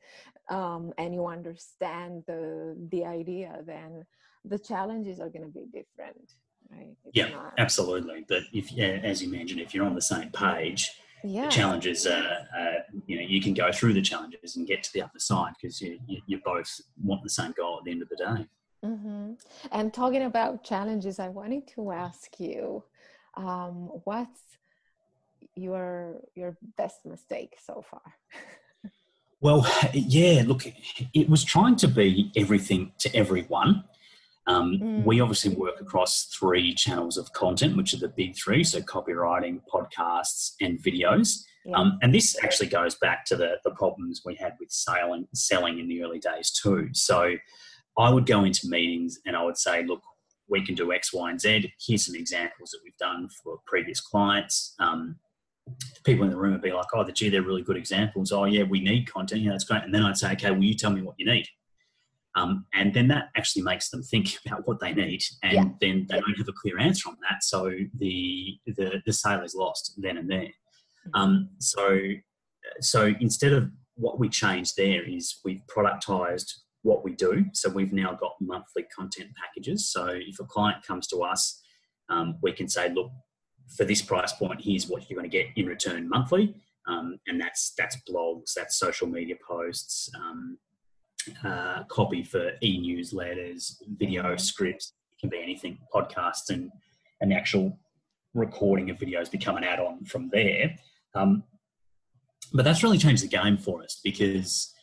um, and you understand the the idea, then the challenges are going to be different, right? It's yeah, not... absolutely. But if, as you mentioned, if you're on the same page, yeah. the challenges, uh, uh, you know, you can go through the challenges and get to the other side because you, you, you both want the same goal at the end of the day. Mm-hmm. And talking about challenges, I wanted to ask you, um, what's your your best mistake so far? well, yeah, look, it was trying to be everything to everyone. Um, mm. We obviously work across three channels of content, which are the big three so copywriting, podcasts, and videos. Yeah. Um, and this actually goes back to the, the problems we had with selling, selling in the early days, too. So I would go into meetings and I would say, look, we can do X, Y, and Z. Here's some examples that we've done for previous clients. Um, people in the room would be like, oh, the gee, they're really good examples. Oh, yeah, we need content. Yeah, that's great. And then I'd say, okay, will you tell me what you need? Um, and then that actually makes them think about what they need, and yeah. then they don't have a clear answer on that. So the the, the sale is lost then and there. Mm-hmm. Um, so so instead of what we changed there is we've productized what we do. So we've now got monthly content packages. So if a client comes to us, um, we can say, look, for this price point, here's what you're going to get in return monthly, um, and that's that's blogs, that's social media posts, um, uh, copy for e-newsletters, video scripts. It can be anything, podcasts, and and the actual recording of videos become an add-on from there. Um, but that's really changed the game for us because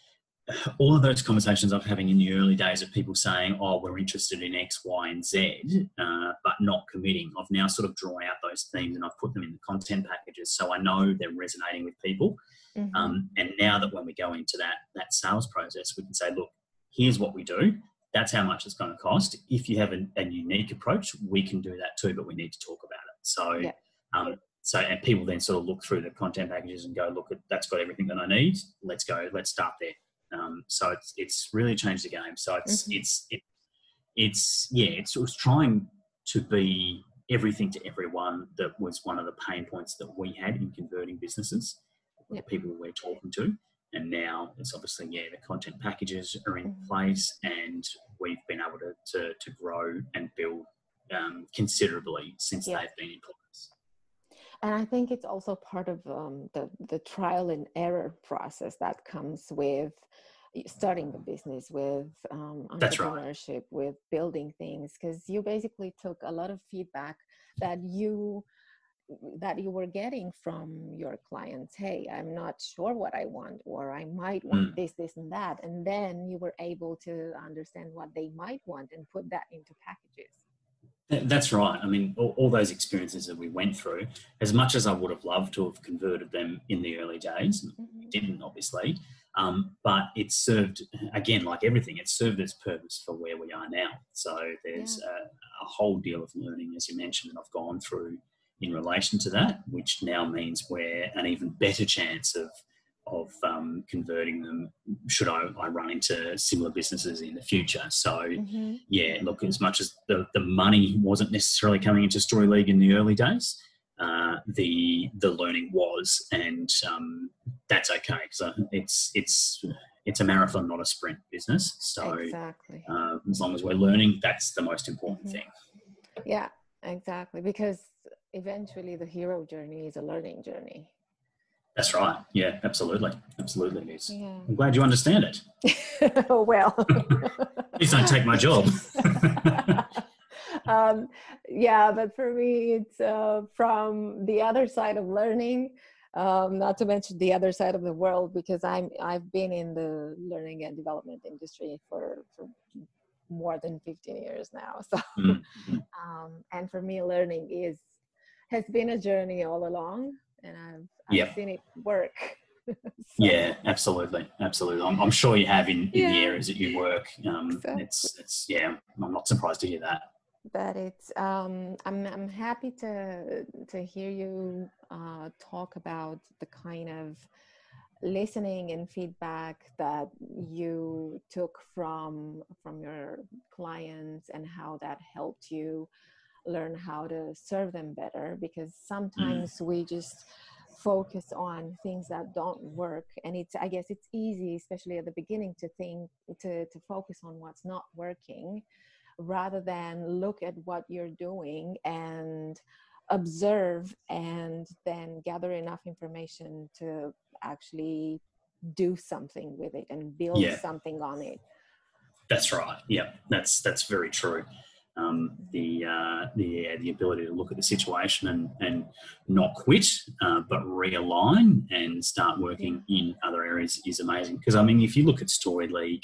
all of those conversations I'm having in the early days of people saying, "Oh, we're interested in X, Y, and Z," uh, but not committing. I've now sort of drawn out those themes and I've put them in the content packages, so I know they're resonating with people. Mm-hmm. Um, and now that when we go into that that sales process, we can say, "Look, here's what we do. That's how much it's going to cost. If you have a, a unique approach, we can do that too, but we need to talk about it." So. Yeah. Um, so and people then sort of look through the content packages and go, look, that's got everything that I need. Let's go. Let's start there. Um, so it's it's really changed the game. So it's mm-hmm. it's it, it's yeah, it's, it was trying to be everything to everyone. That was one of the pain points that we had in converting businesses, yep. the people we're talking to. And now it's obviously yeah, the content packages are in mm-hmm. place, and we've been able to to, to grow and build um, considerably since yep. they've been in place and i think it's also part of um, the the trial and error process that comes with starting the business with um, entrepreneurship right. with building things because you basically took a lot of feedback that you that you were getting from your clients hey i'm not sure what i want or i might want mm. this this and that and then you were able to understand what they might want and put that into packages that's right. I mean, all, all, those experiences that we went through, as much as I would have loved to have converted them in the early days, mm-hmm. didn't obviously, um, but it served, again, like everything, it served its purpose for where we are now. So there's yeah. a, a, whole deal of learning, as you mentioned, that I've gone through in relation to that, which now means we're an even better chance of of um, converting them should I, I, run into similar businesses in the future. So, mm-hmm. yeah, look, as much as the, the money wasn't necessarily coming into Story League in the early days, uh, the the learning was, and um, that's okay because it's it's it's a marathon, not a sprint business. So, exactly. uh, as long as we're learning, that's the most important mm-hmm. thing. Yeah, exactly. Because eventually, the hero journey is a learning journey that's right. Yeah, absolutely. Absolutely it is. Yeah. I'm glad you understand it. well, please don't take my job. um, yeah, but for me, it's uh, from the other side of learning. Um, not to mention the other side of the world, because I'm I've been in the learning and development industry for, for more than 15 years now. So, mm-hmm. um, and for me, learning is has been a journey all along, and I've, I've yep. seen it work. so, yeah, absolutely, absolutely. I'm, I'm, sure you have in, in yeah. the areas that you work. Um, exactly. It's it's yeah, I'm not surprised to hear that. But it's um, I'm I'm happy to to hear you uh, talk about the kind of listening and feedback that you took from from your clients and how that helped you learn how to serve them better because mm. sometimes mm. we just focus on things that don't work and it's i guess it's easy especially at the beginning to think to to focus on what's not working rather than look at what you're doing and observe and then gather enough information to actually do something with it and build yeah. something on it that's right yeah that's that's very true um, the uh, the uh, the ability to look at the situation and and not quit, uh, but realign and start working in other areas is amazing. Because I mean, if you look at Story League,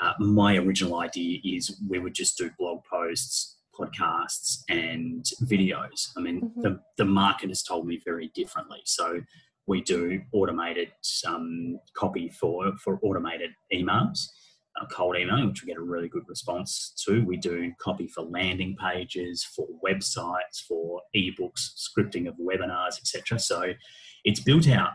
uh, my original idea is we would just do blog posts, podcasts, and videos. I mean, mm-hmm. the the market has told me very differently. So we do automated um, copy for for automated emails a cold email, which we get a really good response to. We do copy for landing pages, for websites, for ebooks, scripting of webinars, etc. So it's built out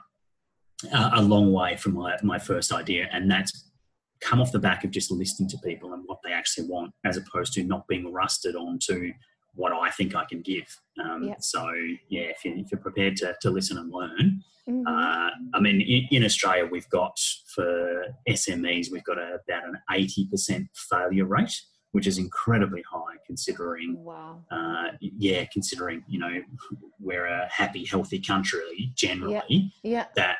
uh, a long way from my, my first idea, and that's come off the back of just listening to people and what they actually want, as opposed to not being rusted onto what I think I can give. Um, yep. So yeah, if, you, if you're prepared to, to listen and learn, mm-hmm. uh, I mean, in, in, Australia we've got for SMEs we've got a, about an eighty percent failure rate, which is incredibly high considering. Wow. Uh, yeah, considering you know we're a happy, healthy country generally. Yeah. yeah. That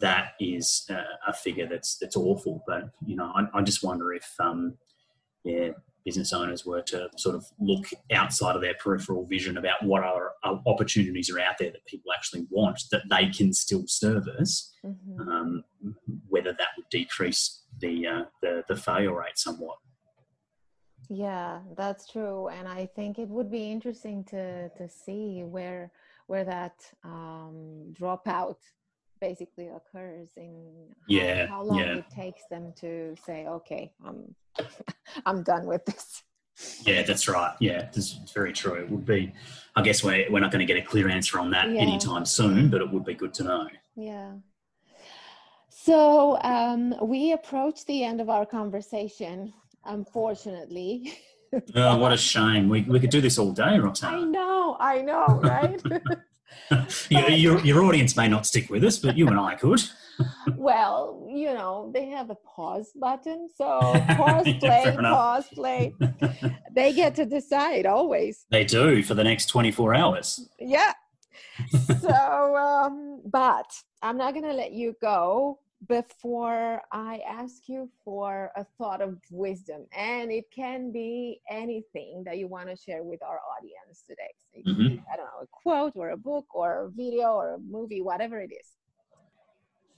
that is a, a, figure that's that's awful. But you know, I, I just wonder if um, yeah business owners were to sort of look outside of their peripheral vision about what other opportunities are out there that people actually want that they can still service, mm-hmm. um, whether that would decrease the, uh, the, the failure rate somewhat. Yeah, that's true, and I think it would be interesting to to see where where that um, dropout basically occurs in how, yeah, how long yeah. it takes them to say, okay, I'm I'm done with this. Yeah, that's right. Yeah, this is very true. It would be, I guess we're, we're not going to get a clear answer on that yeah. anytime soon, but it would be good to know. Yeah. So um, we approach the end of our conversation, unfortunately. oh, what a shame. We, we could do this all day, Roxana. I know, I know, right? your, your, your audience may not stick with us, but you and I could. well, you know, they have a pause button. So pause, play, pause, play. they get to decide always. They do for the next 24 hours. Yeah. so, um, but I'm not going to let you go before I ask you for a thought of wisdom. And it can be anything that you want to share with our audience today. So mm-hmm. be, I don't know, a quote or a book or a video or a movie, whatever it is.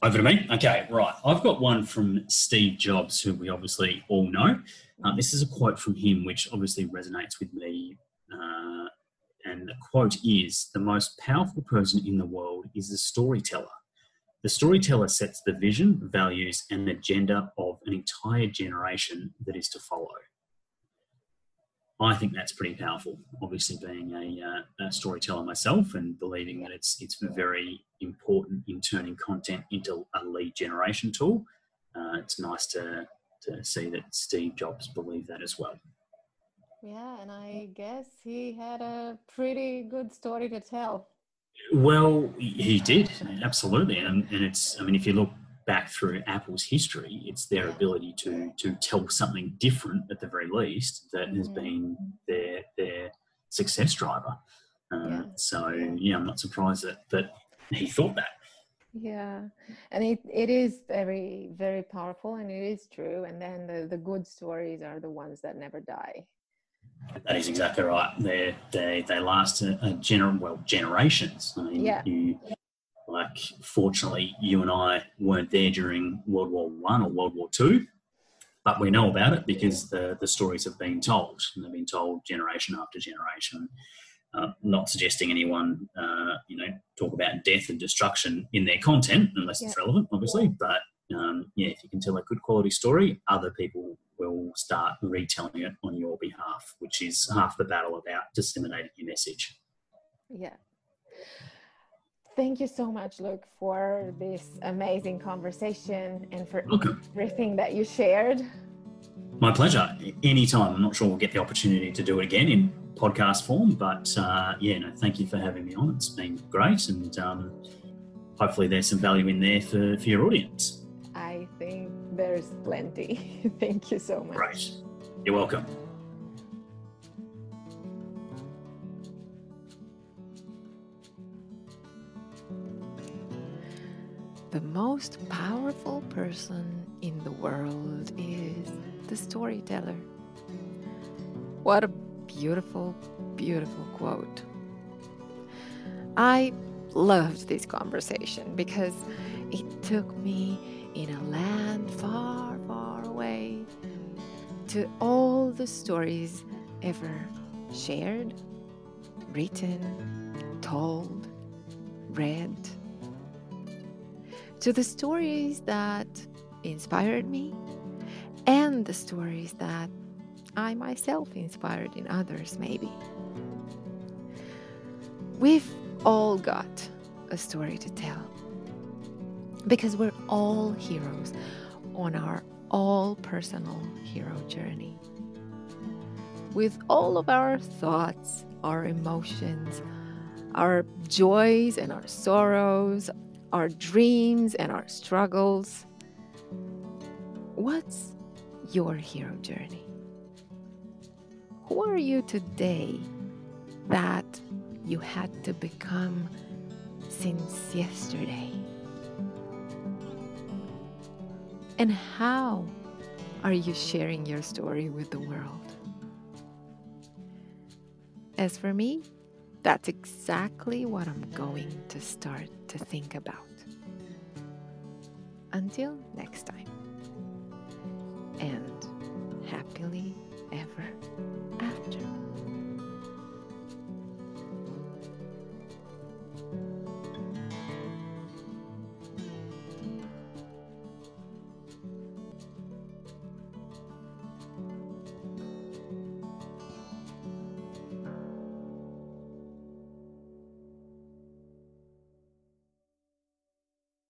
Over to me. Okay, right. I've got one from Steve Jobs, who we obviously all know. Uh, this is a quote from him, which obviously resonates with me. Uh, and the quote is The most powerful person in the world is the storyteller. The storyteller sets the vision, values, and agenda of an entire generation that is to follow. I think that's pretty powerful. Obviously, being a, uh, a, storyteller myself and believing that it's it's very important in turning content into a lead generation tool. Uh, it's nice to to see that Steve Jobs believed that as well. Yeah, and I guess he had a pretty good story to tell. Well, he did absolutely, and, and it's. I mean, if you look back through Apple's history, it's their ability to to tell something different at the very least that has mm. been their their success driver. Uh, yeah. So yeah, I'm not surprised that that he thought that. Yeah, and it, it is very very powerful, and it is true. And then the the good stories are the ones that never die. That is exactly right. They they they last a, a gener well generations. I mean, yeah. you like fortunately you and I weren't there during World War One or World War Two, but we know about it because the, the stories have been told and they've been told generation after generation. Uh, not suggesting anyone, uh, you know, talk about death and destruction in their content unless yeah. it's relevant, obviously. But um, yeah, if you can tell a good quality story, other people will start retelling it on your behalf, which is half the battle about disseminating your message. Yeah. Thank you so much, Luke, for this amazing conversation and for Welcome. everything that you shared. My pleasure. Anytime. I'm not sure we'll get the opportunity to do it again in podcast form, but uh, yeah, no, thank you for having me on. It's been great, and um, hopefully there's some value in there for, for your audience. I think there's plenty. thank you so much. Great. You're welcome. The most powerful person in the world is the storyteller. What a beautiful, beautiful quote. I loved this conversation because it took me in a land far, far away to all the stories ever shared, written, told, read to the stories that inspired me and the stories that I myself inspired in others, maybe. We've all got a story to tell because we're all heroes on our all personal hero journey. With all of our thoughts, our emotions, our joys and our sorrows, our dreams and our struggles. What's your hero journey? Who are you today that you had to become since yesterday? And how are you sharing your story with the world? As for me, that's exactly what I'm going to start to think about. Until next time. And happily ever after.